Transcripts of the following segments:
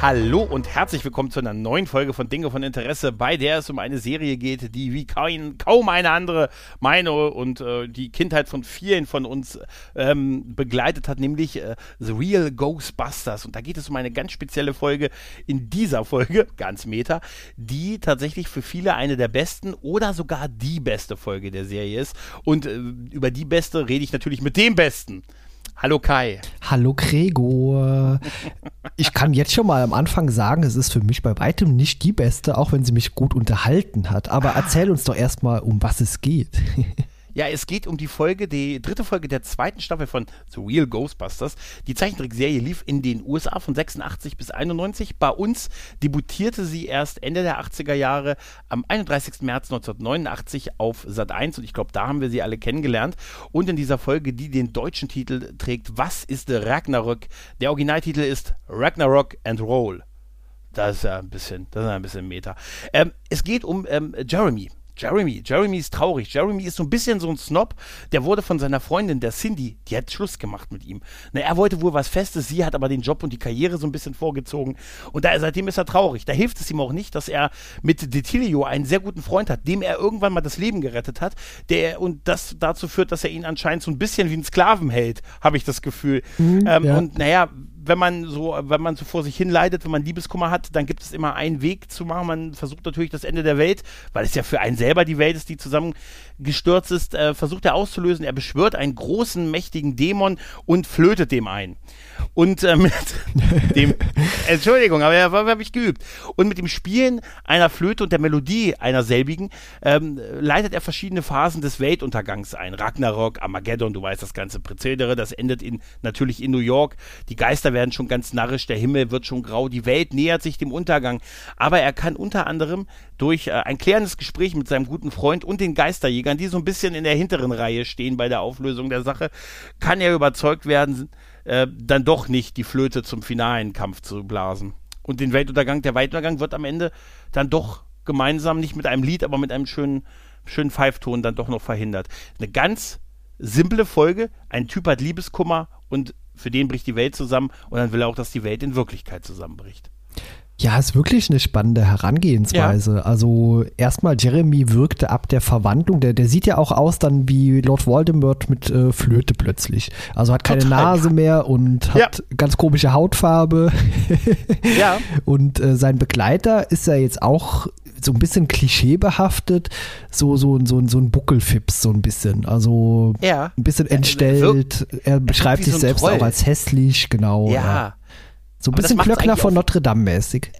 Hallo und herzlich willkommen zu einer neuen Folge von Dinge von Interesse, bei der es um eine Serie geht, die wie kein, kaum eine andere meine und äh, die Kindheit von vielen von uns ähm, begleitet hat, nämlich äh, The Real Ghostbusters. Und da geht es um eine ganz spezielle Folge in dieser Folge, ganz meta, die tatsächlich für viele eine der besten oder sogar die beste Folge der Serie ist. Und äh, über die beste rede ich natürlich mit dem Besten. Hallo Kai. Hallo Gregor. Ich kann jetzt schon mal am Anfang sagen, es ist für mich bei weitem nicht die beste, auch wenn sie mich gut unterhalten hat. Aber erzähl uns doch erstmal, um was es geht. Ja, es geht um die Folge, die dritte Folge der zweiten Staffel von The Real Ghostbusters. Die Zeichentrickserie lief in den USA von 86 bis 91. Bei uns debütierte sie erst Ende der 80er Jahre am 31. März 1989 auf Sat 1 und ich glaube, da haben wir sie alle kennengelernt. Und in dieser Folge, die den deutschen Titel trägt, Was ist Ragnarök? Der Originaltitel ist Ragnarok and Roll. Das ist ja ein bisschen, das ist ein bisschen Meta. Ähm, es geht um ähm, Jeremy. Jeremy, Jeremy ist traurig. Jeremy ist so ein bisschen so ein Snob. Der wurde von seiner Freundin, der Cindy, die hat Schluss gemacht mit ihm. Na, er wollte wohl was Festes, sie hat aber den Job und die Karriere so ein bisschen vorgezogen. Und da, seitdem ist er traurig. Da hilft es ihm auch nicht, dass er mit Detilio einen sehr guten Freund hat, dem er irgendwann mal das Leben gerettet hat. Der, und das dazu führt, dass er ihn anscheinend so ein bisschen wie einen Sklaven hält, habe ich das Gefühl. Mhm, ähm, ja. Und naja, wenn man so, wenn man so vor sich hin leidet, wenn man Liebeskummer hat, dann gibt es immer einen Weg zu machen. Man versucht natürlich das Ende der Welt, weil es ja für einen selber die Welt ist, die zusammengestürzt ist, äh, versucht er auszulösen. Er beschwört einen großen, mächtigen Dämon und flötet dem ein. Und äh, mit dem, Entschuldigung, aber er habe ich geübt. Und mit dem Spielen einer Flöte und der Melodie einer selbigen ähm, leitet er verschiedene Phasen des Weltuntergangs ein. Ragnarok, Armageddon, du weißt das ganze Prozedere, das endet in, natürlich in New York. Die Geister werden schon ganz narrisch, der Himmel wird schon grau, die Welt nähert sich dem Untergang. Aber er kann unter anderem durch äh, ein klärendes Gespräch mit seinem guten Freund und den Geisterjägern, die so ein bisschen in der hinteren Reihe stehen bei der Auflösung der Sache, kann er überzeugt werden, äh, dann doch nicht die Flöte zum finalen Kampf zu blasen. Und den Weltuntergang, der Weltuntergang wird am Ende dann doch gemeinsam, nicht mit einem Lied, aber mit einem schönen, schönen Pfeifton dann doch noch verhindert. Eine ganz simple Folge. Ein Typ hat Liebeskummer und für den bricht die Welt zusammen und dann will er auch, dass die Welt in Wirklichkeit zusammenbricht. Ja, ist wirklich eine spannende Herangehensweise. Ja. Also erstmal, Jeremy wirkte ab der Verwandlung, der, der sieht ja auch aus dann wie Lord Voldemort mit äh, Flöte plötzlich. Also hat keine Total, Nase mehr und hat ja. ganz komische Hautfarbe. ja. Und äh, sein Begleiter ist ja jetzt auch so ein bisschen klischeebehaftet, so, so, so, so ein Buckelfips, so ein bisschen. Also ja. ein bisschen entstellt. Er beschreibt sich so selbst Troll. auch als hässlich, genau. Ja. So ein bisschen Klöckner von Notre Dame mäßig.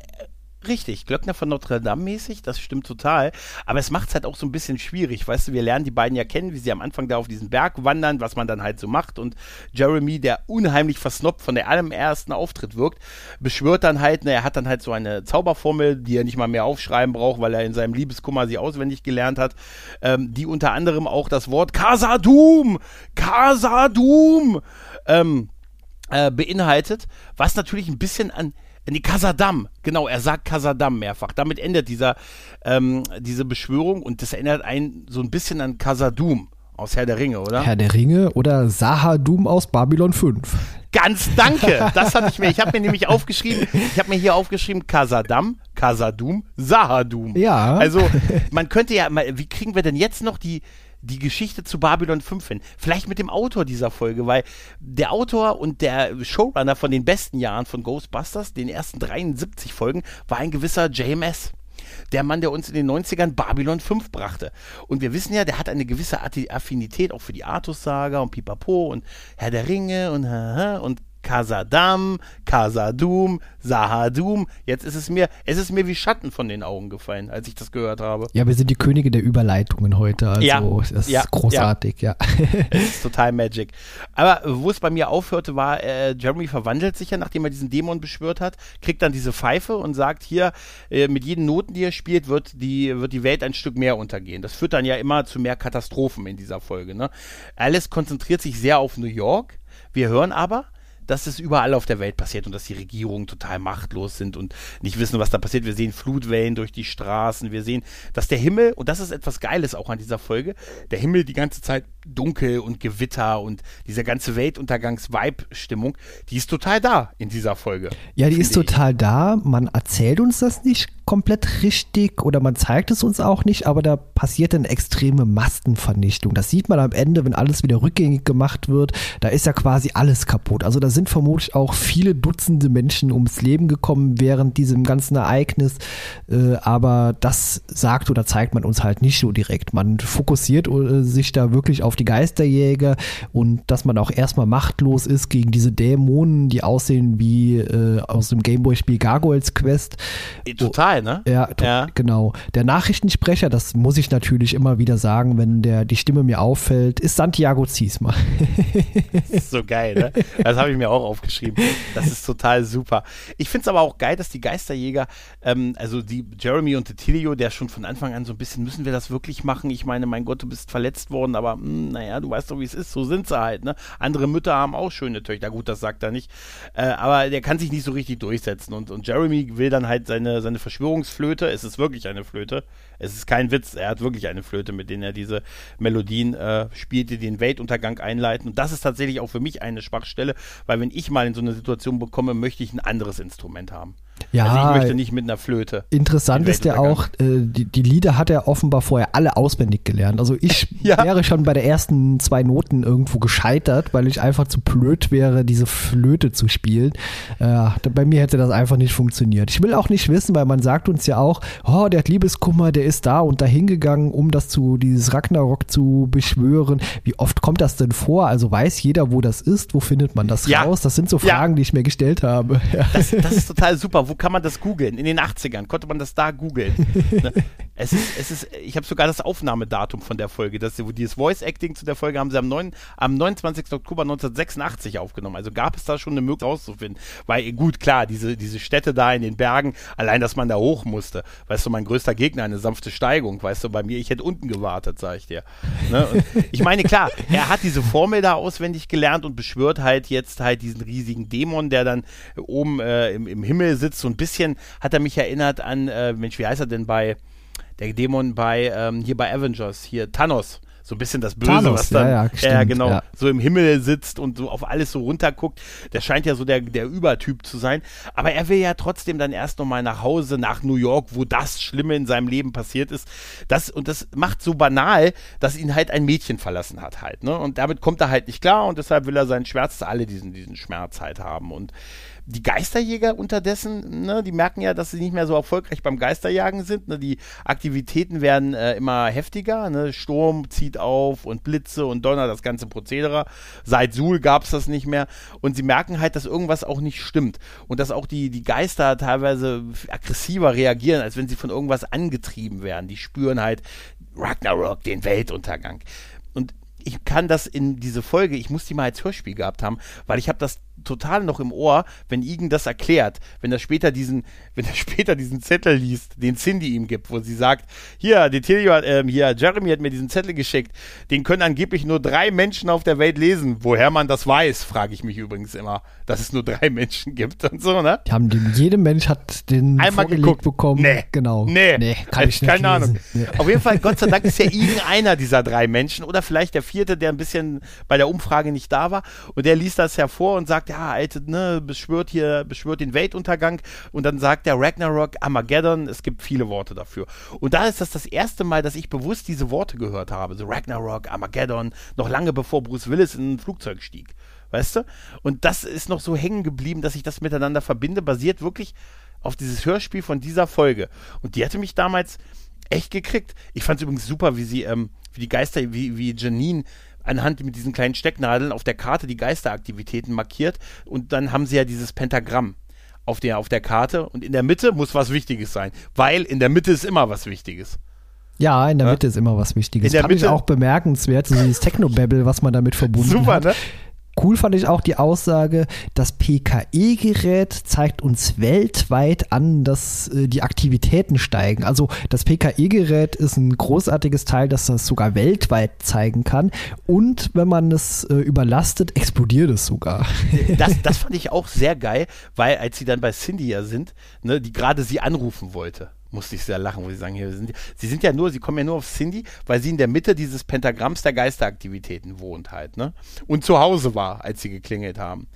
Richtig, Glöckner von Notre Dame mäßig, das stimmt total. Aber es macht es halt auch so ein bisschen schwierig. Weißt du, wir lernen die beiden ja kennen, wie sie am Anfang da auf diesen Berg wandern, was man dann halt so macht. Und Jeremy, der unheimlich versnoppt von der allerersten Auftritt wirkt, beschwört dann halt, na, er hat dann halt so eine Zauberformel, die er nicht mal mehr aufschreiben braucht, weil er in seinem Liebeskummer sie auswendig gelernt hat, ähm, die unter anderem auch das Wort Casadum, Casadum, ähm, äh, beinhaltet, was natürlich ein bisschen an die Casadam, genau, er sagt Casadam mehrfach. Damit endet dieser, ähm, diese Beschwörung und das erinnert einen so ein bisschen an Casadum aus Herr der Ringe, oder? Herr der Ringe oder Sahadum aus Babylon 5. Ganz danke. Das hatte ich mir. Ich habe mir nämlich aufgeschrieben, ich habe mir hier aufgeschrieben Casadam, Casadum, Sahadum. Ja. Also, man könnte ja mal, wie kriegen wir denn jetzt noch die, die Geschichte zu Babylon 5 hin. Vielleicht mit dem Autor dieser Folge, weil der Autor und der Showrunner von den besten Jahren von Ghostbusters, den ersten 73 Folgen, war ein gewisser JMS. Der Mann, der uns in den 90ern Babylon 5 brachte. Und wir wissen ja, der hat eine gewisse Affinität auch für die Artus-Saga und Pipapo und Herr der Ringe und, und Kasadam, Kasadum, Sahadum. Jetzt ist es mir, es ist mir wie Schatten von den Augen gefallen, als ich das gehört habe. Ja, wir sind die Könige der Überleitungen heute. Also Ja, das ist ja, großartig, ja. Es ist total Magic. Aber wo es bei mir aufhörte, war, äh, Jeremy verwandelt sich ja, nachdem er diesen Dämon beschwört hat, kriegt dann diese Pfeife und sagt, hier, äh, mit jedem Noten, die er spielt, wird die, wird die Welt ein Stück mehr untergehen. Das führt dann ja immer zu mehr Katastrophen in dieser Folge. Ne? Alice konzentriert sich sehr auf New York. Wir hören aber, dass es überall auf der Welt passiert und dass die Regierungen total machtlos sind und nicht wissen, was da passiert. Wir sehen Flutwellen durch die Straßen, wir sehen, dass der Himmel, und das ist etwas Geiles auch an dieser Folge, der Himmel die ganze Zeit dunkel und Gewitter und diese ganze Weltuntergangs-Vibe-Stimmung, die ist total da in dieser Folge. Ja, die ist finde ich. total da. Man erzählt uns das nicht komplett richtig oder man zeigt es uns auch nicht, aber da passiert eine extreme Massenvernichtung. Das sieht man am Ende, wenn alles wieder rückgängig gemacht wird. Da ist ja quasi alles kaputt. Also da sind vermutlich auch viele Dutzende Menschen ums Leben gekommen während diesem ganzen Ereignis. Äh, aber das sagt oder zeigt man uns halt nicht so direkt. Man fokussiert äh, sich da wirklich auf die Geisterjäger und dass man auch erstmal machtlos ist gegen diese Dämonen, die aussehen wie äh, aus dem Gameboy-Spiel Gargoyles Quest. Äh, Total, ne? Ja, to- Ja. genau. Der Nachrichtensprecher, das muss ich natürlich immer wieder sagen, wenn der die Stimme mir auffällt, ist Santiago Ziesma. Das ist so geil, ne? Das habe ich mir auch aufgeschrieben. Das ist total super. Ich finde es aber auch geil, dass die Geisterjäger, ähm, also die Jeremy und Titilio, der schon von Anfang an so ein bisschen, müssen wir das wirklich machen? Ich meine, mein Gott, du bist verletzt worden, aber mh, naja, du weißt doch, wie es ist. So sind sie halt, ne? Andere Mütter haben auch schöne Töchter. Gut, das sagt er nicht. Äh, aber der kann sich nicht so richtig durchsetzen. Und, und Jeremy will dann halt seine, seine Verschwörungsflöte. Es ist wirklich eine Flöte. Es ist kein Witz. Er hat wirklich eine Flöte, mit denen er diese Melodien äh, spielt, die den Weltuntergang einleiten. Und das ist tatsächlich auch für mich eine Schwachstelle, weil wenn ich mal in so eine Situation bekomme, möchte ich ein anderes Instrument haben. Ja, also ich möchte nicht mit einer Flöte. Interessant ist ja auch, äh, die, die Lieder hat er offenbar vorher alle auswendig gelernt. Also ich Ja. wäre schon bei der ersten zwei Noten irgendwo gescheitert, weil ich einfach zu blöd wäre, diese Flöte zu spielen. Äh, da- bei mir hätte das einfach nicht funktioniert. Ich will auch nicht wissen, weil man sagt uns ja auch, oh, der hat Liebeskummer, der ist da und dahin gegangen, um das zu, dieses Ragnarok zu beschwören. Wie oft kommt das denn vor? Also weiß jeder, wo das ist? Wo findet man das Ja. raus? Das sind so. Fragen, die ich mir gestellt habe. Das, das ist total super. Wo kann man das googeln? In den 80ern konnte man das da googeln. Ne? es ist, es ist, ich habe sogar das Aufnahmedatum von der Folge. Das, dieses Voice Acting zu der Folge haben sie am, 9, am 29. Oktober 1986 aufgenommen. Also gab es da schon eine Möglichkeit rauszufinden. Weil, gut, klar, diese, diese Städte da in den Bergen, allein, dass man da hoch musste. Weißt du, mein größter Gegner, eine sanfte Steigung. Weißt du, bei mir, ich hätte unten gewartet, sag ich dir. Ne? Ich meine, klar, er hat diese Formel da auswendig gelernt und beschwört halt jetzt halt diesen riesigen Dämon, der dann oben äh, im, im Himmel sitzt. So ein bisschen hat er mich erinnert an, äh, Mensch, wie heißt er denn bei, der Dämon bei, ähm, hier bei Avengers, hier Thanos. So ein bisschen das Böse, Thanos, was dann ja, ja, stimmt, genau, ja. so im Himmel sitzt und so auf alles so runterguckt. Der scheint ja so der, der Übertyp zu sein. Aber er will ja trotzdem dann erst nochmal nach Hause, nach New York, wo das Schlimme in seinem Leben passiert ist. Das, und das macht so banal, dass ihn halt ein Mädchen verlassen hat halt. Ne? Und damit kommt er halt nicht klar und deshalb will er seinen Schmerz, alle diesen, diesen Schmerz halt haben. Und die Geisterjäger unterdessen, ne, die merken ja, dass sie nicht mehr so erfolgreich beim Geisterjagen sind. Ne? Die Aktivitäten werden äh, immer heftiger. Ne? Sturm zieht auf und Blitze und Donner, das ganze Prozedere. Seit Suhl gab es das nicht mehr. Und sie merken halt, dass irgendwas auch nicht stimmt. Und dass auch die, die Geister teilweise aggressiver reagieren, als wenn sie von irgendwas angetrieben werden. Die spüren halt Ragnarok, den Weltuntergang. Und ich kann das in diese Folge, ich muss die mal als Hörspiel gehabt haben, weil ich habe das total noch im Ohr, wenn Igen das erklärt, wenn er später diesen, wenn er später diesen Zettel liest, den Cindy ihm gibt, wo sie sagt, hier, Detilio hat, ähm, hier, Jeremy hat mir diesen Zettel geschickt, den können angeblich nur drei Menschen auf der Welt lesen. Woher man das weiß, frage ich mich übrigens immer, dass es nur drei Menschen gibt und so, ne? Die haben den, jeder Mensch hat den Einmal geguckt. bekommen. Nee. Genau. Nee. nee kann ich nicht Keine Ahnung. lesen. Nee. Auf jeden Fall, Gott sei Dank ist ja Igen einer dieser drei Menschen oder vielleicht der vierte, der ein bisschen bei der Umfrage nicht da war und der liest das hervor und sagt, ja, Alte, ne, beschwört hier, beschwört den Weltuntergang und dann sagt der Ragnarok, Armageddon, es gibt viele Worte dafür. Und da ist das das erste Mal, dass ich bewusst diese Worte gehört habe, so Ragnarok, Armageddon, noch lange bevor Bruce Willis in ein Flugzeug stieg. Weißt du? Und das ist noch so hängen geblieben, dass ich das miteinander verbinde, basiert wirklich auf dieses Hörspiel von dieser Folge. Und die hatte mich damals echt gekriegt. Ich fand es übrigens super, wie sie, ähm, wie die Geister, wie, wie Janine anhand mit diesen kleinen Stecknadeln auf der Karte die Geisteraktivitäten markiert und dann haben sie ja dieses Pentagramm auf der, auf der Karte und in der Mitte muss was Wichtiges sein, weil in der Mitte ist immer was Wichtiges. Ja, in der ja? Mitte ist immer was Wichtiges. In der Fand Mitte ich auch bemerkenswert, so dieses Technobabble, was man damit verbunden Super, hat. Super, ne? Cool fand ich auch die Aussage, das PKE-Gerät zeigt uns weltweit an, dass äh, die Aktivitäten steigen. Also das PKE-Gerät ist ein großartiges Teil, das das sogar weltweit zeigen kann. Und wenn man es äh, überlastet, explodiert es sogar. Das, das fand ich auch sehr geil, weil als sie dann bei Cindy ja sind, ne, die gerade sie anrufen wollte musste ich sehr lachen, wo sie sagen, hier sind, sie sind ja nur, sie kommen ja nur auf Cindy, weil sie in der Mitte dieses Pentagramms der Geisteraktivitäten wohnt halt, ne? Und zu Hause war, als sie geklingelt haben.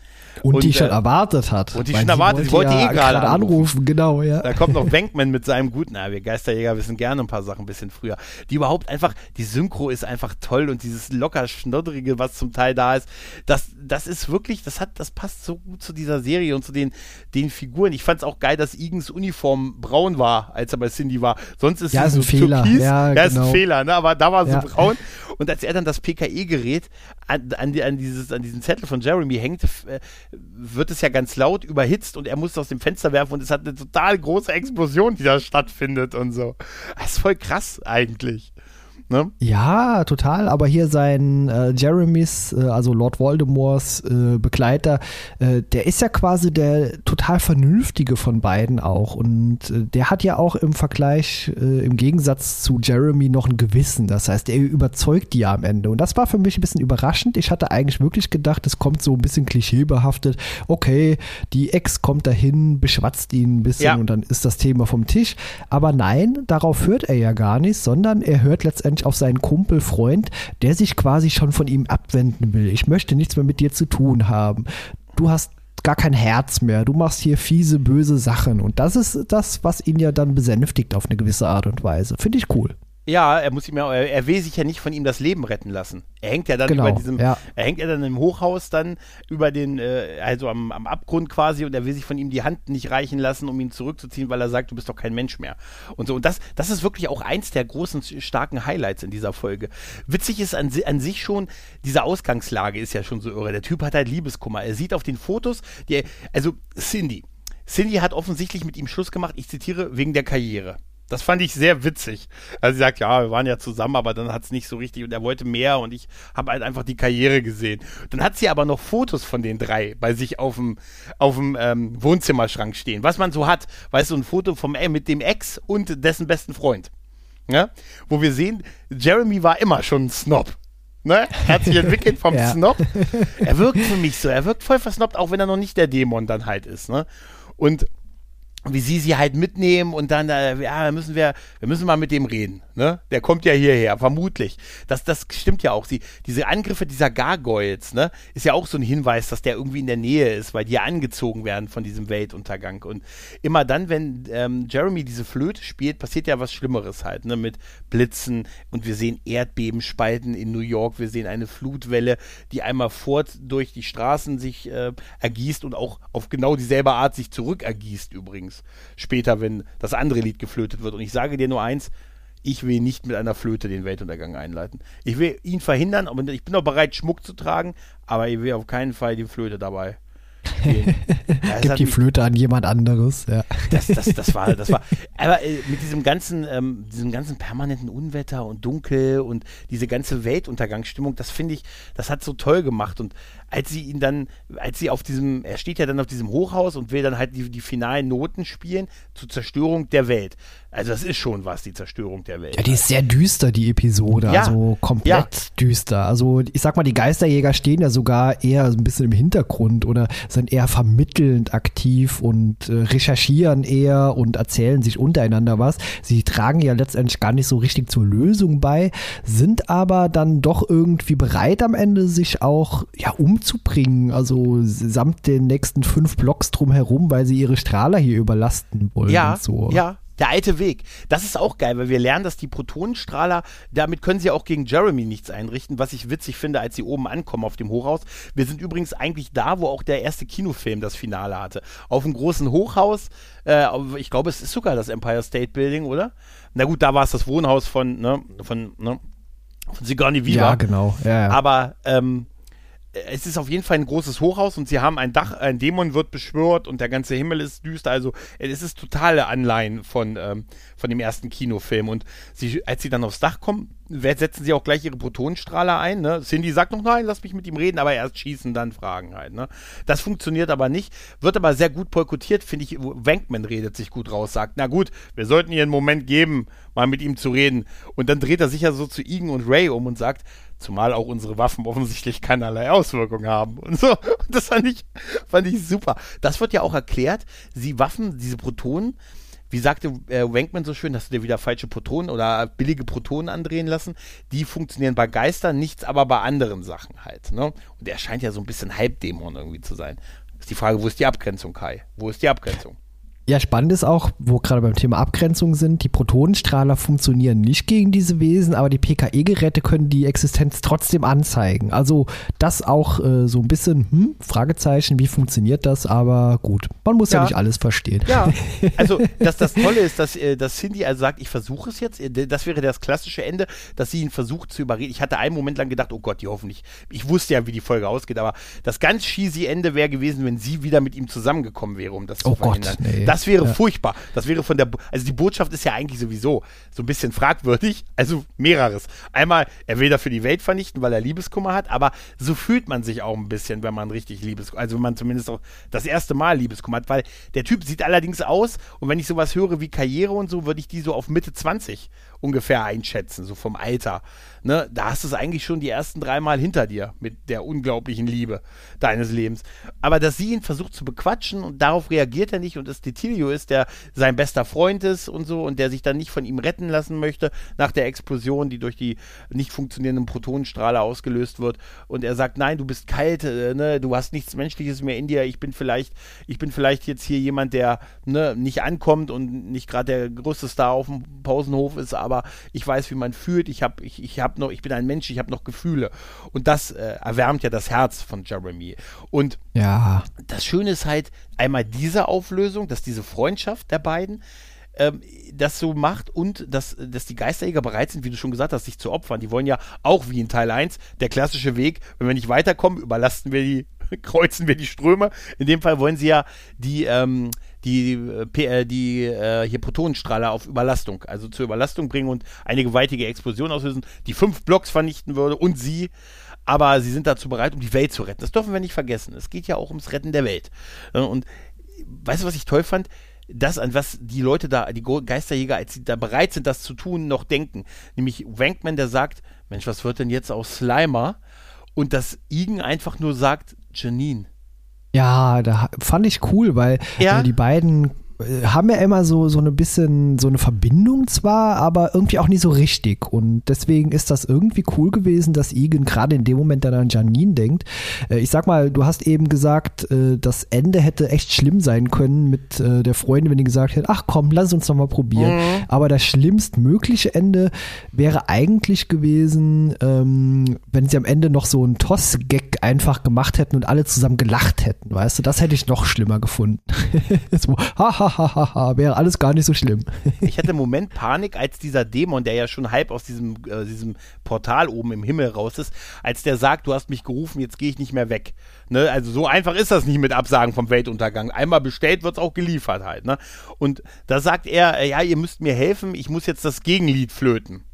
Und, und die schon äh, erwartet hat. Und die schon erwartet, sie wollte, sie wollte ja eh gerade anrufen. anrufen. Genau, ja. Da kommt noch Wenkman mit seinem guten, na, wir Geisterjäger wissen gerne ein paar Sachen ein bisschen früher. Die überhaupt einfach, die Synchro ist einfach toll und dieses locker schnoddrige, was zum Teil da ist, das, das ist wirklich, das hat, das passt so gut zu dieser Serie und zu den, den Figuren. Ich fand es auch geil, dass Igens Uniform braun war, als er bei Cindy war. Sonst ist ja, sie so Fehler. türkis. Ja, ja, genau. ist ein Fehler, ne? aber da war sie ja. braun. Und als er dann das PKE-Gerät an, an, an, dieses, an diesen Zettel von Jeremy hängt, äh, wird es ja ganz laut überhitzt und er muss es aus dem Fenster werfen und es hat eine total große Explosion, die da stattfindet und so. Das ist voll krass eigentlich. Ne? Ja, total. Aber hier sein äh, Jeremys, äh, also Lord Voldemorts äh, Begleiter, äh, der ist ja quasi der total vernünftige von beiden auch. Und äh, der hat ja auch im Vergleich, äh, im Gegensatz zu Jeremy, noch ein Gewissen. Das heißt, er überzeugt die ja am Ende. Und das war für mich ein bisschen überraschend. Ich hatte eigentlich wirklich gedacht, es kommt so ein bisschen klischeebehaftet. Okay, die Ex kommt dahin, beschwatzt ihn ein bisschen ja. und dann ist das Thema vom Tisch. Aber nein, darauf hört er ja gar nicht, sondern er hört letztendlich auf seinen Kumpel, Freund, der sich quasi schon von ihm abwenden will. Ich möchte nichts mehr mit dir zu tun haben. Du hast gar kein Herz mehr. Du machst hier fiese, böse Sachen. Und das ist das, was ihn ja dann besänftigt auf eine gewisse Art und Weise. Finde ich cool. Ja, er muss ihm ja, er will sich ja nicht von ihm das Leben retten lassen. Er hängt ja dann genau, über diesem, ja. er hängt ja dann im Hochhaus dann über den, äh, also am, am Abgrund quasi und er will sich von ihm die Hand nicht reichen lassen, um ihn zurückzuziehen, weil er sagt, du bist doch kein Mensch mehr. Und so, und das, das ist wirklich auch eins der großen, starken Highlights in dieser Folge. Witzig ist an, an sich schon, diese Ausgangslage ist ja schon so irre. Der Typ hat halt Liebeskummer. Er sieht auf den Fotos, die, also Cindy. Cindy hat offensichtlich mit ihm Schluss gemacht, ich zitiere, wegen der Karriere. Das fand ich sehr witzig. Also sie sagt, ja, wir waren ja zusammen, aber dann hat es nicht so richtig und er wollte mehr und ich habe halt einfach die Karriere gesehen. Dann hat sie aber noch Fotos von den drei bei sich auf dem auf dem ähm, Wohnzimmerschrank stehen, was man so hat. Weißt du, ein Foto vom äh, mit dem Ex und dessen besten Freund. Ja? Wo wir sehen, Jeremy war immer schon ein Snob. Ne? Er hat sich entwickelt vom ja. Snob. Er wirkt für mich so. Er wirkt voll versnobbt, auch wenn er noch nicht der Dämon dann halt ist. Ne? Und wie sie sie halt mitnehmen und dann, äh, ja, müssen wir, wir müssen mal mit dem reden, ne? Der kommt ja hierher, vermutlich. Das, das stimmt ja auch. Sie, diese Angriffe dieser Gargoyles, ne, ist ja auch so ein Hinweis, dass der irgendwie in der Nähe ist, weil die ja angezogen werden von diesem Weltuntergang. Und immer dann, wenn ähm, Jeremy diese Flöte spielt, passiert ja was Schlimmeres halt, ne, mit Blitzen und wir sehen Erdbebenspalten in New York, wir sehen eine Flutwelle, die einmal fort durch die Straßen sich äh, ergießt und auch auf genau dieselbe Art sich zurück ergießt übrigens übrigens später, wenn das andere Lied geflötet wird. Und ich sage dir nur eins, ich will nicht mit einer Flöte den Weltuntergang einleiten. Ich will ihn verhindern, aber ich bin auch bereit, Schmuck zu tragen, aber ich will auf keinen Fall die Flöte dabei. ja, Gib die Flöte an jemand anderes. Ja. Das, das, das war, das war. Aber äh, mit diesem ganzen, ähm, diesem ganzen permanenten Unwetter und Dunkel und diese ganze Weltuntergangsstimmung, das finde ich, das hat so toll gemacht. Und als sie ihn dann, als sie auf diesem, er steht ja dann auf diesem Hochhaus und will dann halt die, die finalen Noten spielen zur Zerstörung der Welt. Also das ist schon was, die Zerstörung der Welt. Ja, die ist sehr düster, die Episode. Ja. Also komplett ja. düster. Also ich sag mal, die Geisterjäger stehen ja sogar eher ein bisschen im Hintergrund oder sind eher vermittelnd aktiv und äh, recherchieren eher und erzählen sich untereinander was. Sie tragen ja letztendlich gar nicht so richtig zur Lösung bei, sind aber dann doch irgendwie bereit am Ende, sich auch ja umzubringen. Also samt den nächsten fünf Blocks drumherum, weil sie ihre Strahler hier überlasten wollen. Ja, so. ja, der alte Weg. Das ist auch geil, weil wir lernen, dass die Protonenstrahler, damit können sie auch gegen Jeremy nichts einrichten, was ich witzig finde, als sie oben ankommen auf dem Hochhaus. Wir sind übrigens eigentlich da, wo auch der erste Kinofilm das Finale hatte. Auf einem großen Hochhaus, äh, ich glaube, es ist sogar das Empire State Building, oder? Na gut, da war es das Wohnhaus von, ne, von, ne, Von Sigourney Weaver. Ja, genau. Ja, ja. Aber ähm, es ist auf jeden Fall ein großes Hochhaus und sie haben ein Dach, ein Dämon wird beschwört und der ganze Himmel ist düster. Also es ist totale Anleihen von, ähm, von dem ersten Kinofilm. Und sie, als sie dann aufs Dach kommen, setzen sie auch gleich ihre Protonenstrahler ein. Ne? Cindy sagt noch, nein, lass mich mit ihm reden, aber erst schießen, dann fragen halt. Ne? Das funktioniert aber nicht, wird aber sehr gut boykottiert, finde ich. Wankman redet sich gut raus, sagt, na gut, wir sollten ihr einen Moment geben, mal mit ihm zu reden. Und dann dreht er sich ja so zu Igen und Ray um und sagt, Zumal auch unsere Waffen offensichtlich keinerlei Auswirkungen haben und so. Und das fand ich, fand ich super. Das wird ja auch erklärt. Sie Waffen, diese Protonen, wie sagte äh, Wankman so schön, hast du dir wieder falsche Protonen oder billige Protonen andrehen lassen? Die funktionieren bei Geistern, nichts aber bei anderen Sachen halt. Ne? Und er scheint ja so ein bisschen Halbdämon irgendwie zu sein. Ist die Frage, wo ist die Abgrenzung, Kai? Wo ist die Abgrenzung? Ja, spannend ist auch, wo gerade beim Thema Abgrenzung sind, die Protonenstrahler funktionieren nicht gegen diese Wesen, aber die PKE-Geräte können die Existenz trotzdem anzeigen. Also das auch äh, so ein bisschen, hm, Fragezeichen, wie funktioniert das, aber gut, man muss ja, ja nicht alles verstehen. Ja, also dass das Tolle ist, dass, äh, dass Cindy also sagt, ich versuche es jetzt, äh, das wäre das klassische Ende, dass sie ihn versucht zu überreden. Ich hatte einen Moment lang gedacht, oh Gott, die hoffentlich, ich wusste ja, wie die Folge ausgeht, aber das ganz cheesy Ende wäre gewesen, wenn sie wieder mit ihm zusammengekommen wäre, um das zu oh verhindern. Gott, nee. Das wäre ja. furchtbar. Das wäre von der, also die Botschaft ist ja eigentlich sowieso so ein bisschen fragwürdig. Also mehreres. Einmal, er will dafür die Welt vernichten, weil er Liebeskummer hat, aber so fühlt man sich auch ein bisschen, wenn man richtig Liebeskummer, also wenn man zumindest auch das erste Mal Liebeskummer hat, weil der Typ sieht allerdings aus und wenn ich sowas höre wie Karriere und so, würde ich die so auf Mitte 20 ungefähr einschätzen, so vom Alter. Ne? Da hast du es eigentlich schon die ersten dreimal hinter dir mit der unglaublichen Liebe deines Lebens. Aber dass sie ihn versucht zu bequatschen und darauf reagiert er nicht und es Detilio ist, der sein bester Freund ist und so und der sich dann nicht von ihm retten lassen möchte nach der Explosion, die durch die nicht funktionierenden Protonenstrahler ausgelöst wird. Und er sagt, nein, du bist kalt, äh, ne? du hast nichts Menschliches mehr in dir. Ich bin vielleicht, ich bin vielleicht jetzt hier jemand, der ne, nicht ankommt und nicht gerade der größte Star auf dem Pausenhof ist, aber aber ich weiß, wie man fühlt. Ich habe, ich, ich habe noch, ich bin ein Mensch, ich habe noch Gefühle. Und das äh, erwärmt ja das Herz von Jeremy. Und ja. das Schöne ist halt einmal diese Auflösung, dass diese Freundschaft der beiden ähm, das so macht und dass, dass die Geisterjäger bereit sind, wie du schon gesagt hast, sich zu opfern. Die wollen ja auch wie in Teil 1 der klassische Weg, wenn wir nicht weiterkommen, überlasten wir die, kreuzen wir die Ströme. In dem Fall wollen sie ja die, ähm, die, die, äh, die äh, hier Protonenstrahler auf Überlastung, also zur Überlastung bringen und eine gewaltige Explosion auslösen, die fünf Blocks vernichten würde und sie aber sie sind dazu bereit, um die Welt zu retten. Das dürfen wir nicht vergessen. Es geht ja auch ums Retten der Welt. Und weißt du, was ich toll fand? Das, an was die Leute da, die Geisterjäger, als sie da bereit sind, das zu tun, noch denken. Nämlich Wankman, der sagt, Mensch, was wird denn jetzt aus Slimer? Und dass Igen einfach nur sagt, Janine. Ja, da fand ich cool, weil ja? äh, die beiden haben ja immer so, so ein bisschen so eine Verbindung zwar, aber irgendwie auch nicht so richtig. Und deswegen ist das irgendwie cool gewesen, dass Igen gerade in dem Moment dann an Janine denkt. Äh, ich sag mal, du hast eben gesagt, äh, das Ende hätte echt schlimm sein können mit der Freundin, wenn die gesagt hätte, ach komm, lass uns doch mal probieren. Mhm. Aber das schlimmstmögliche Ende wäre eigentlich gewesen, ähm, wenn sie am Ende noch so einen Toss-Gag einfach gemacht hätten und alle zusammen gelacht hätten. Weißt du, das hätte ich noch schlimmer gefunden. so, haha, hahaha, wäre alles gar nicht so schlimm. ich hatte im Moment Panik, als dieser Dämon, der ja schon halb aus diesem, äh, diesem Portal oben im Himmel raus ist, als der sagt, du hast mich gerufen, jetzt gehe ich nicht mehr weg. Ne? Also so einfach ist das nicht mit Absagen vom Weltuntergang. Einmal bestellt, wird es auch geliefert halt. Ne? Und da sagt er, äh, ja, ihr müsst mir helfen, ich muss jetzt das Gegenlied flöten.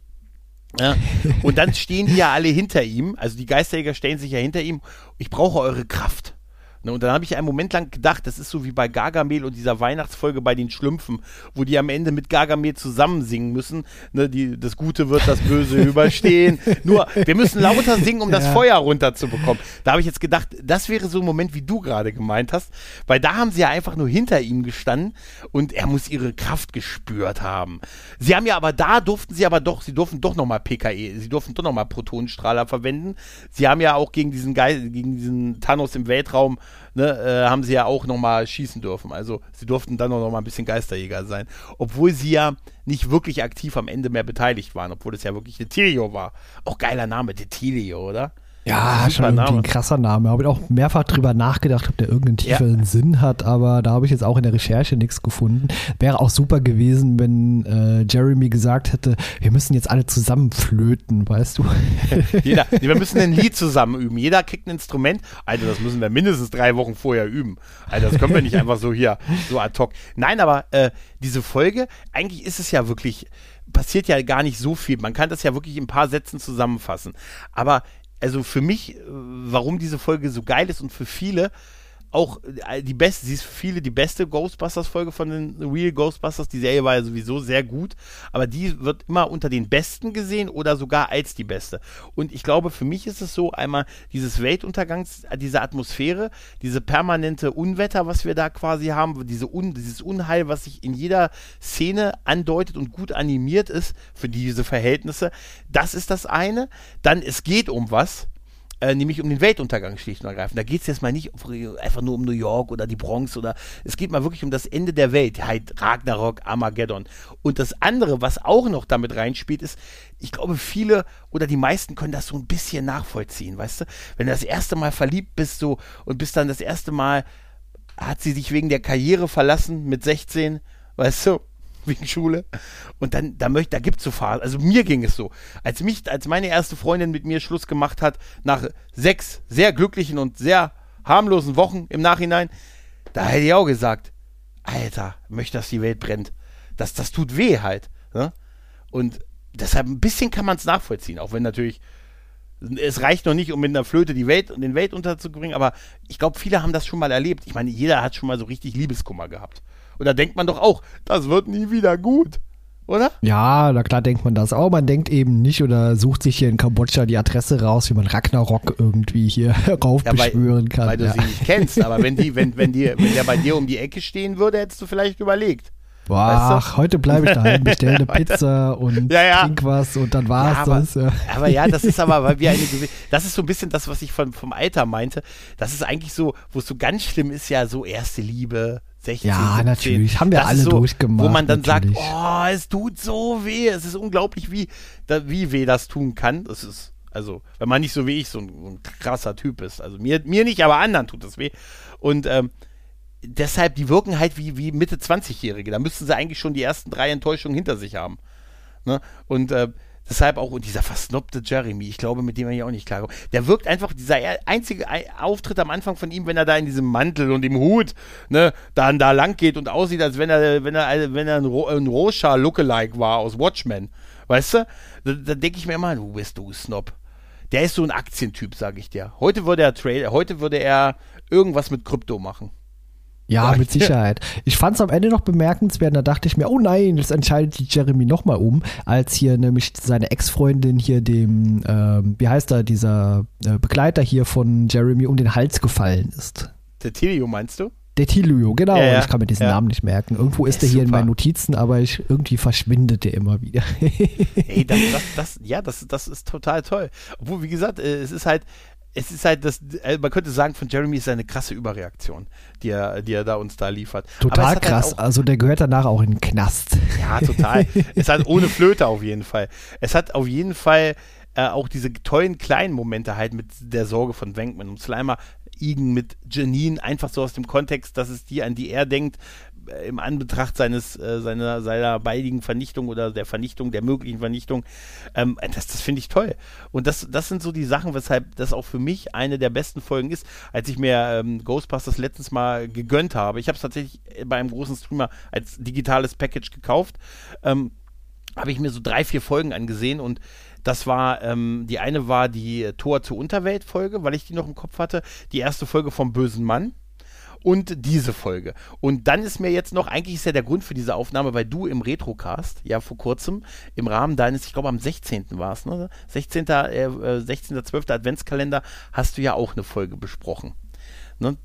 Ja. Und dann stehen die ja alle hinter ihm, also die Geisterjäger stellen sich ja hinter ihm. Ich brauche eure Kraft. Ne, und dann habe ich einen Moment lang gedacht, das ist so wie bei Gargamel und dieser Weihnachtsfolge bei den Schlümpfen, wo die am Ende mit Gargamel zusammen singen müssen. Ne, die, das Gute wird das Böse überstehen. Nur, wir müssen lauter singen, um ja. das Feuer runterzubekommen. Da habe ich jetzt gedacht, das wäre so ein Moment, wie du gerade gemeint hast, weil da haben sie ja einfach nur hinter ihm gestanden und er muss ihre Kraft gespürt haben. Sie haben ja aber da durften sie aber doch, sie durften doch nochmal PKE, sie durften doch nochmal Protonenstrahler verwenden. Sie haben ja auch gegen diesen Geist, gegen diesen Thanos im Weltraum ne, äh, haben sie ja auch nochmal schießen dürfen. Also sie durften dann noch mal ein bisschen Geisterjäger sein. Obwohl sie ja nicht wirklich aktiv am Ende mehr beteiligt waren, obwohl es ja wirklich Detilio war. Auch geiler Name, Detilio, oder? Ja, schon irgendwie Name. ein krasser Name. Habe ich auch mehrfach drüber nachgedacht, ob der irgendeinen tieferen ja. Sinn hat, aber da habe ich jetzt auch in der Recherche nichts gefunden. Wäre auch super gewesen, wenn äh, Jeremy gesagt hätte, wir müssen jetzt alle zusammen flöten, weißt du? Jeder, wir müssen ein Lied zusammen üben. Jeder kriegt ein Instrument. Alter, das müssen wir mindestens drei Wochen vorher üben. Alter, das können wir nicht einfach so hier, so ad hoc. Nein, aber äh, diese Folge, eigentlich ist es ja wirklich passiert ja gar nicht so viel. Man kann das ja wirklich in ein paar Sätzen zusammenfassen. Aber also für mich, äh, warum diese Folge so geil ist und für viele auch äh, die beste, sie ist für viele die beste Ghostbusters-Folge von den Real Ghostbusters. Die Serie war ja sowieso sehr gut, aber die wird immer unter den besten gesehen oder sogar als die beste. Und ich glaube, für mich ist es so, einmal dieses Weltuntergangs, äh, diese Atmosphäre, diese permanente Unwetter, was wir da quasi haben, diese Un, dieses Unheil, was sich in jeder Szene andeutet und gut animiert ist für diese Verhältnisse. Das ist das eine. Dann, es geht um was äh, nämlich um den Weltuntergang schlicht und ergreifend. Da geht es jetzt mal nicht einfach nur um New York oder die Bronx oder es geht mal wirklich um das Ende der Welt, halt Ragnarok, Armageddon. Und das andere, was auch noch damit reinspielt, ist, ich glaube, viele oder die meisten können das so ein bisschen nachvollziehen, weißt du? Wenn du das erste Mal verliebt bist so und bist dann das erste Mal, hat sie sich wegen der Karriere verlassen mit 16, weißt du? Wegen Schule. Und dann, da möchte, da gibt's so Phasen. Also mir ging es so. Als mich, als meine erste Freundin mit mir Schluss gemacht hat, nach sechs sehr glücklichen und sehr harmlosen Wochen im Nachhinein, da hätte ich auch gesagt, Alter, möchte, dass die Welt brennt. Das, das tut weh halt. Ne? Und deshalb ein bisschen kann man es nachvollziehen, auch wenn natürlich es reicht noch nicht, um mit einer Flöte die Welt und den Welt unterzubringen, aber ich glaube, viele haben das schon mal erlebt. Ich meine, jeder hat schon mal so richtig Liebeskummer gehabt. Und da denkt man doch auch, das wird nie wieder gut. Oder? Ja, na klar denkt man das auch. Man denkt eben nicht oder sucht sich hier in Kambodscha die Adresse raus, wie man Ragnarok irgendwie hier raufbeschwören ja, kann. Weil du ja. sie nicht kennst. Aber wenn, die, wenn, wenn, die, wenn der bei dir um die Ecke stehen würde, hättest du vielleicht überlegt. Boah, weißt du? heute bleibe ich daheim, bestelle eine Pizza und ja, ja. trink was und dann war es ja, das. Ja. Aber ja, das ist aber, weil wir eine das ist so ein bisschen das, was ich von, vom Alter meinte. Das ist eigentlich so, wo es so ganz schlimm ist, ja, so erste Liebe, 16, Ja, 17. natürlich. Haben wir das alle so, durchgemacht. Wo man dann natürlich. sagt, oh, es tut so weh. Es ist unglaublich, wie, da, wie weh das tun kann. Das ist, also, wenn man nicht so wie ich so ein, so ein krasser Typ ist. Also mir, mir nicht, aber anderen tut das weh. Und ähm, deshalb, die wirken halt wie, wie Mitte 20-Jährige. Da müssten sie eigentlich schon die ersten drei Enttäuschungen hinter sich haben. Ne? Und äh, Deshalb auch, und dieser versnobte Jeremy, ich glaube, mit dem er ja auch nicht klarkomme. Der wirkt einfach, dieser einzige Auftritt am Anfang von ihm, wenn er da in diesem Mantel und im Hut, ne, dann da lang geht und aussieht, als wenn er, wenn er, wenn er ein, Ro ein Rosha-Lookalike war aus Watchmen. Weißt du? Da, da denke ich mir immer, du bist du Snob. Der ist so ein Aktientyp, sag ich dir. Heute würde er Trade, heute würde er irgendwas mit Krypto machen. Ja, mit Sicherheit. Ich fand es am Ende noch bemerkenswert, da dachte ich mir, oh nein, jetzt entscheidet sich Jeremy nochmal um, als hier nämlich seine Ex-Freundin hier dem, ähm, wie heißt er, dieser äh, Begleiter hier von Jeremy um den Hals gefallen ist. Der Tilio meinst du? Der Tilio, genau. Ja, ja. Ich kann mir diesen ja. Namen nicht merken. Irgendwo ist er hier super. in meinen Notizen, aber ich, irgendwie verschwindet der immer wieder. Ey, das, das, das, ja, das, das ist total toll. Obwohl, wie gesagt, äh, es ist halt, es ist halt das, äh, man könnte sagen, von Jeremy ist eine krasse Überreaktion, die er, die er da uns da liefert. Total halt krass. Halt also der gehört danach auch in den Knast. Ja, total. es hat ohne Flöte auf jeden Fall. Es hat auf jeden Fall äh, auch diese tollen kleinen Momente halt mit der Sorge von Wenkman und Slimer Igen mit Janine einfach so aus dem Kontext, dass es die, an die er denkt, im Anbetracht seines, äh, seiner, seiner baldigen Vernichtung oder der Vernichtung, der möglichen Vernichtung, ähm, das, das finde ich toll. Und das, das sind so die Sachen, weshalb das auch für mich eine der besten Folgen ist, als ich mir ähm, Ghostbusters letztens mal gegönnt habe. Ich habe es tatsächlich bei einem großen Streamer als digitales Package gekauft. Ähm, habe ich mir so drei, vier Folgen angesehen und das war, ähm, die eine war die Tor zur Unterwelt Folge, weil ich die noch im Kopf hatte. Die erste Folge vom bösen Mann und diese Folge. Und dann ist mir jetzt noch, eigentlich ist ja der Grund für diese Aufnahme, weil du im Retrocast, ja vor kurzem, im Rahmen deines, ich glaube am 16. war es, ne? 16. Äh, 16. 12. Adventskalender hast du ja auch eine Folge besprochen. Ne?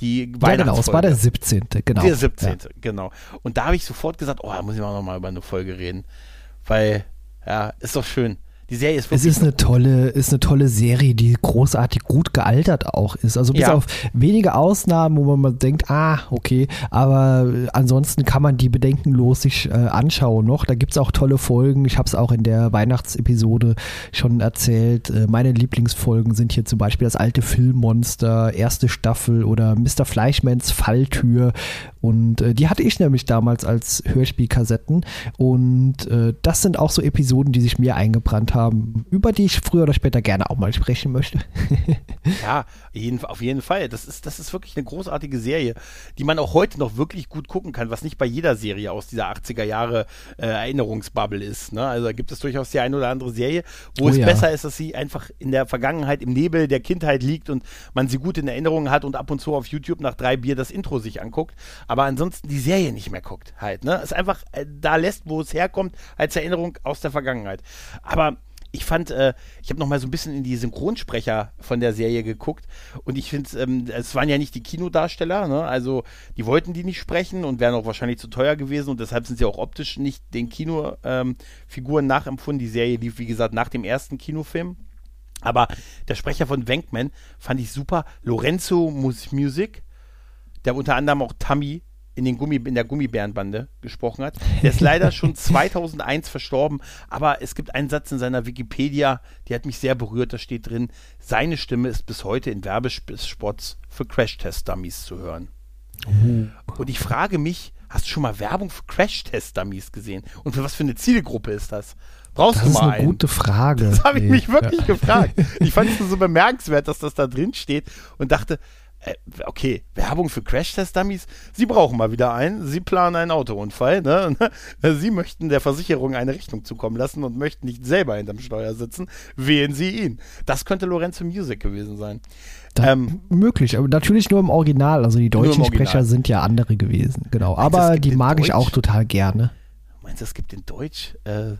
Die ja, genau, es war der 17. Genau. Der 17. Ja. genau. Und da habe ich sofort gesagt, oh, da muss ich auch nochmal über eine Folge reden. Weil, ja, ist doch schön Die Serie ist. Es ist eine tolle, ist eine tolle Serie, die großartig gut gealtert auch ist. Also bis ja. auf wenige Ausnahmen, wo man mal denkt, ah, okay, aber ansonsten kann man die bedenkenlos sich äh, anschauen noch. Da gibt es auch tolle Folgen. Ich habe es auch in der Weihnachtsepisode schon erzählt. Äh, meine Lieblingsfolgen sind hier zum Beispiel das alte Filmmonster, erste Staffel oder Mr. Fleischmans Falltür. Und äh, die hatte ich nämlich damals als Hörspielkassetten. Und äh, das sind auch so Episoden, die sich mir eingebrannt haben, über die ich früher oder später gerne auch mal sprechen möchte. ja, auf jeden Fall. Das ist, das ist wirklich eine großartige Serie, die man auch heute noch wirklich gut gucken kann, was nicht bei jeder Serie aus dieser 80er Jahre äh, Erinnerungsbubble ist. Ne? Also da gibt es durchaus die eine oder andere Serie, wo oh, es ja. besser ist, dass sie einfach in der Vergangenheit im Nebel der Kindheit liegt und man sie gut in Erinnerung hat und ab und zu auf YouTube nach drei Bier das Intro sich anguckt aber ansonsten die Serie nicht mehr guckt halt. Ne? Es einfach äh, da lässt, wo es herkommt, als Erinnerung aus der Vergangenheit. Aber ich fand, äh, ich habe noch mal so ein bisschen in die Synchronsprecher von der Serie geguckt und ich finde, ähm, es waren ja nicht die Kinodarsteller, ne? also die wollten die nicht sprechen und wären auch wahrscheinlich zu teuer gewesen und deshalb sind sie auch optisch nicht den Kinofiguren ähm, nachempfunden. Die Serie lief, wie gesagt, nach dem ersten Kinofilm. Aber der Sprecher von Wenkman fand ich super. Lorenzo Music, der unter anderem auch Tammy in, den Gummi, in der Gummibärenbande gesprochen hat. Der ist leider schon 2001 verstorben, aber es gibt einen Satz in seiner Wikipedia, der hat mich sehr berührt. Da steht drin, seine Stimme ist bis heute in Werbespots für Crash-Test-Dummies zu hören. Oh. Und ich frage mich, hast du schon mal Werbung für Crash-Test-Dummies gesehen? Und für was für eine Zielgruppe ist das? Brauchst das du mal Das ist eine gute Frage. Das habe ich nee. mich wirklich ja. gefragt. Ich fand es so bemerkenswert, dass das da drin steht und dachte, okay, Werbung für Crash-Test-Dummies. Sie brauchen mal wieder einen. Sie planen einen Autounfall. Ne? Sie möchten der Versicherung eine Rechnung zukommen lassen und möchten nicht selber hinterm Steuer sitzen. Wählen Sie ihn. Das könnte Lorenzo Music gewesen sein. Ähm, möglich, aber natürlich nur im Original. Also die deutschen Sprecher sind ja andere gewesen. Genau. Aber die mag ich auch total gerne. Meinst du, es gibt in Deutsch? Äh,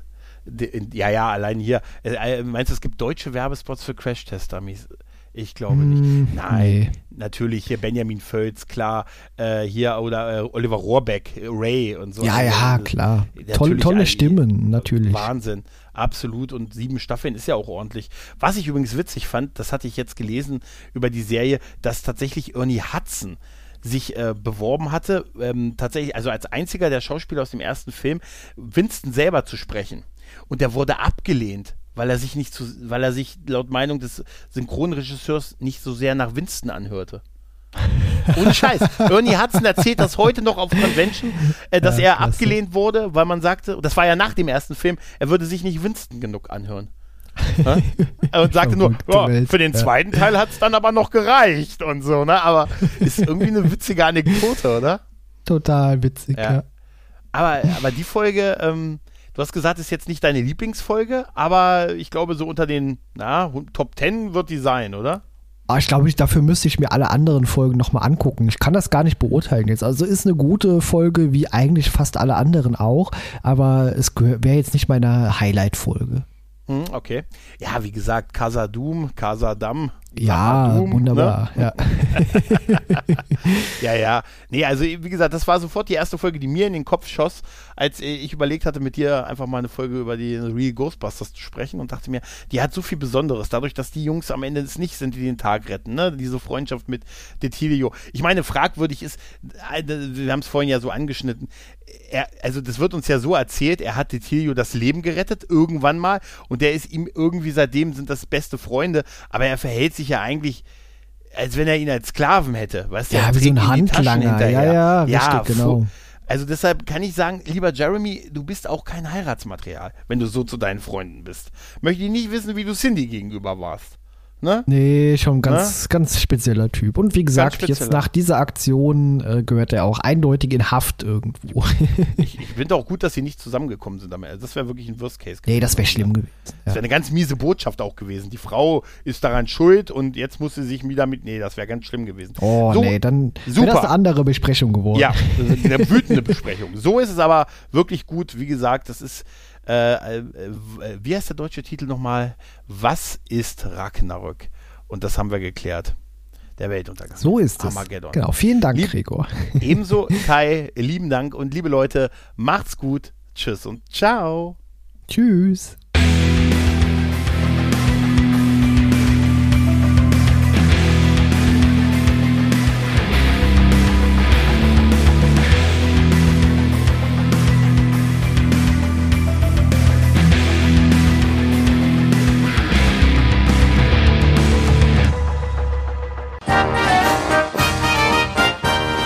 ja, ja, allein hier. Äh, äh, meinst du, es gibt deutsche Werbespots für Crash-Test-Dummies? Ich glaube nicht. Mm, Nein, nee. natürlich hier Benjamin Völz, klar, äh, hier oder äh, Oliver Rohrbeck, Ray und so. Ja, ja, also, klar. Tolle, tolle Stimmen, natürlich. Wahnsinn, absolut. Und sieben Staffeln ist ja auch ordentlich. Was ich übrigens witzig fand, das hatte ich jetzt gelesen über die Serie, dass tatsächlich Ernie Hudson sich äh, beworben hatte, ähm, tatsächlich, also als einziger der Schauspieler aus dem ersten Film, Winston selber zu sprechen. Und der wurde abgelehnt weil er sich nicht zu, weil er sich laut Meinung des Synchronregisseurs nicht so sehr nach Winston anhörte. Ohne Scheiß. Ernie Hudson erzählt das heute noch auf Convention, äh, dass ja, er klasse. abgelehnt wurde, weil man sagte, das war ja nach dem ersten Film, er würde sich nicht Winston genug anhören. und sagte nur, oh, für den zweiten. Teil hat es dann aber noch gereicht und so, ne? Aber ist irgendwie eine witzige Anekdote, oder? Total witzig, ja. ja. Aber, aber die Folge, ähm, Du hast gesagt, ist jetzt nicht deine Lieblingsfolge, aber ich glaube, so unter den na, Top 10 wird die sein, oder? Ah, ich glaube, dafür müsste ich mir alle anderen Folgen nochmal angucken. Ich kann das gar nicht beurteilen jetzt. Also ist eine gute Folge, wie eigentlich fast alle anderen auch, aber es wäre jetzt nicht meine Highlight-Folge. Hm, okay. Ja, wie gesagt, Casa Doom, Casa Dam. Ja, Doom, wunderbar. Ne? Ja. ja, ja. Nee, also wie gesagt, das war sofort die erste Folge, die mir in den Kopf schoss, als ich überlegt hatte, mit dir einfach mal eine Folge über die Real Ghostbusters zu sprechen und dachte mir, die hat so viel Besonderes, dadurch, dass die Jungs am Ende es nicht sind, die den Tag retten, ne? Diese Freundschaft mit Detilio. Ich meine, fragwürdig ist, äh, wir haben es vorhin ja so angeschnitten, er, also das wird uns ja so erzählt, er hat Detilio das Leben gerettet, irgendwann mal, und der ist ihm irgendwie seitdem sind das beste Freunde, aber er verhält sich ja eigentlich, als wenn er ihn als Sklaven hätte. Weißt ja, wie so ein Handlanger, ja, ja, ja, richtig, genau. Also deshalb kann ich sagen, lieber Jeremy, du bist auch kein Heiratsmaterial, wenn du so zu deinen Freunden bist. Möchte ich nicht wissen, wie du Cindy gegenüber warst. Ne? Nee, schon ganz, ne? ganz spezieller Typ. Und wie gesagt, jetzt nach dieser Aktion äh, gehört er auch eindeutig in Haft irgendwo. ich, ich finde auch gut, dass sie nicht zusammengekommen sind. Das wäre wirklich ein Worst Case gewesen. Nee, das wäre schlimm gewesen. Das wäre eine ganz miese Botschaft auch gewesen. Die Frau ist daran schuld und jetzt muss sie sich wieder mit. Nee, das wäre ganz schlimm gewesen. Oh, so, nee, dann wäre das eine andere Besprechung geworden. Ja, eine wütende Besprechung. So ist es aber wirklich gut. Wie gesagt, das ist äh, äh, wie heißt der deutsche Titel nochmal? Was ist Ragnarök? Und das haben wir geklärt. Der Weltuntergang. So ist es. Genau. Vielen Dank, Lieb Gregor. Ebenso, Kai, lieben Dank und liebe Leute, macht's gut. Tschüss und ciao. Tschüss.